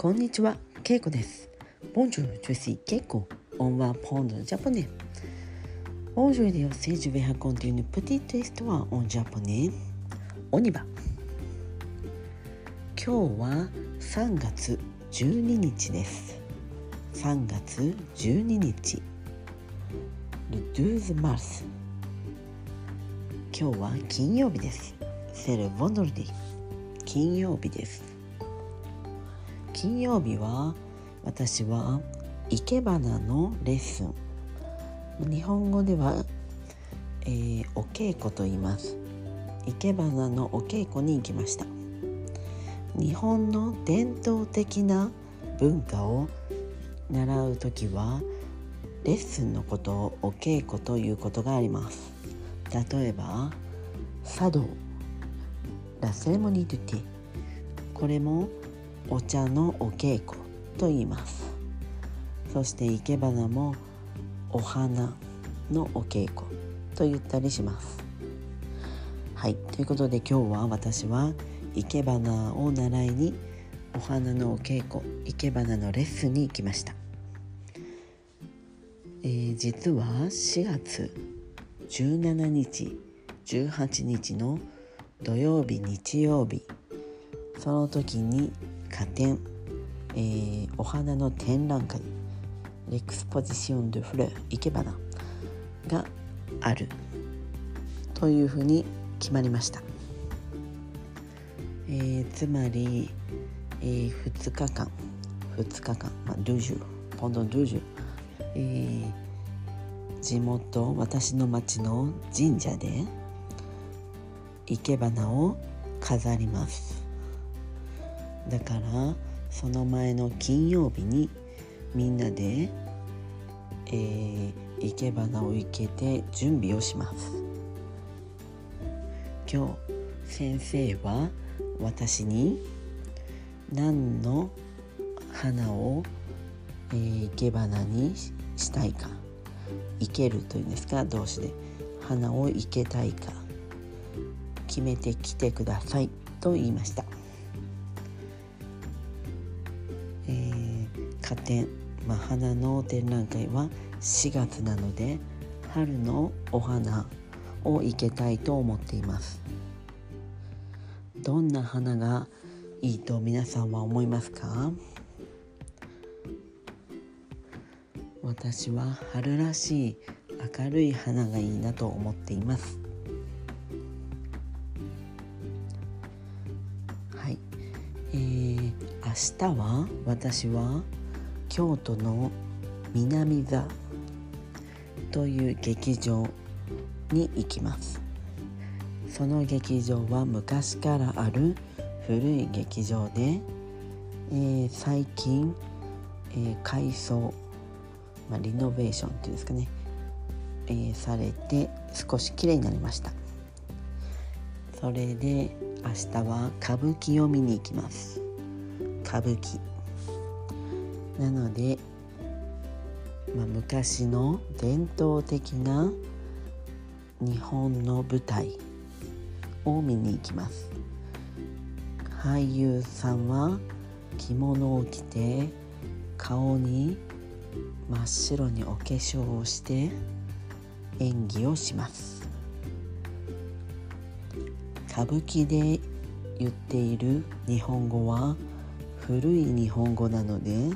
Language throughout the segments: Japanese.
こんにちは、ケイコです。Bonjour, je suis Keiko. On va apprendre le japonais. Aujourd'hui aussi, je vais raconter une petite histoire en japonais. On y va. 今日は3月12日です。3月12日。Le 12 mars。今日は金曜日です。C'est le vendredi。金曜日です。金曜日は私は生け花のレッスン。日本語では、えーお稽古と言います。生け花のお稽古に行きました。日本の伝統的な文化を習う時はレッスンのことをお稽古ということがあります。例えば茶道。ラセレモニー・ドゥ・ティ。これもお茶のお稽古と言います。そして生け花もお花のお稽古と言ったりします。はい。ということで今日は私は生け花を習いにお花のお稽古生け花のレッスンに行きました、えー実は4月17日18日の土曜日日曜日その時に花展、えーお花の展覧会。レクスポジション・ドゥ・フレー生け花がある。というふうに決まりました、えーつまり、え2日間。2日間、まあ、ルージュポンドンルージュ、えー地元私の町の神社で生け花を飾ります。だからその前の金曜日にみんなで、えー生け花を生けて準備をします。今日先生は私に何の花を、えー生け花にしたいか生けるというんですか動詞で。花を生けたいか決めてきてくださいと言いました。花展、まあ、花の展覧会は4月なので春のお花を生けたいと思っています。どんな花がいいと皆さんは思いますか？私は春らしい明るい花がいいなと思っています。はい。えー、明日は私は京都の南座という劇場に行きます。その劇場は昔からある古い劇場で、えー最近、えー改装、まあ、リノベーションっていうんですかね、えーされて少し綺麗になりました。それで明日は歌舞伎を見に行きます。歌舞伎。なので、まあ、昔の伝統的な日本の舞台を見に行きます。俳優さんは着物を着て顔に真っ白にお化粧をして演技をします。歌舞伎で言っている日本語は古い日本語なので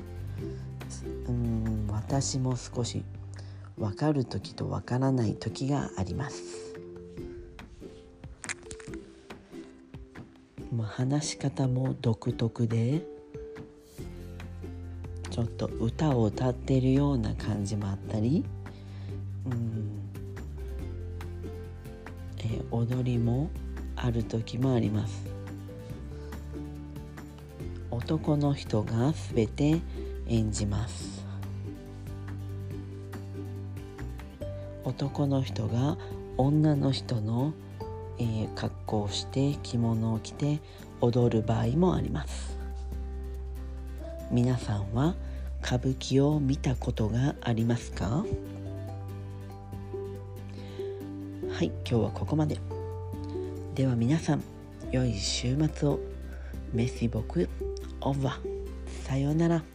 うん私も少し分かる時と分からない時があります、まあ、話し方も独特でちょっと歌を歌ってるような感じもあったりうん、えー踊りもある時もあります。男の人が全て演じます。男の人が女の人の、えー格好をして着物を着て踊る場合もあります。皆さんは歌舞伎を見たことがありますか？はい今日はここまで。では皆さん良い週末を。メシボクオーバー。さようなら。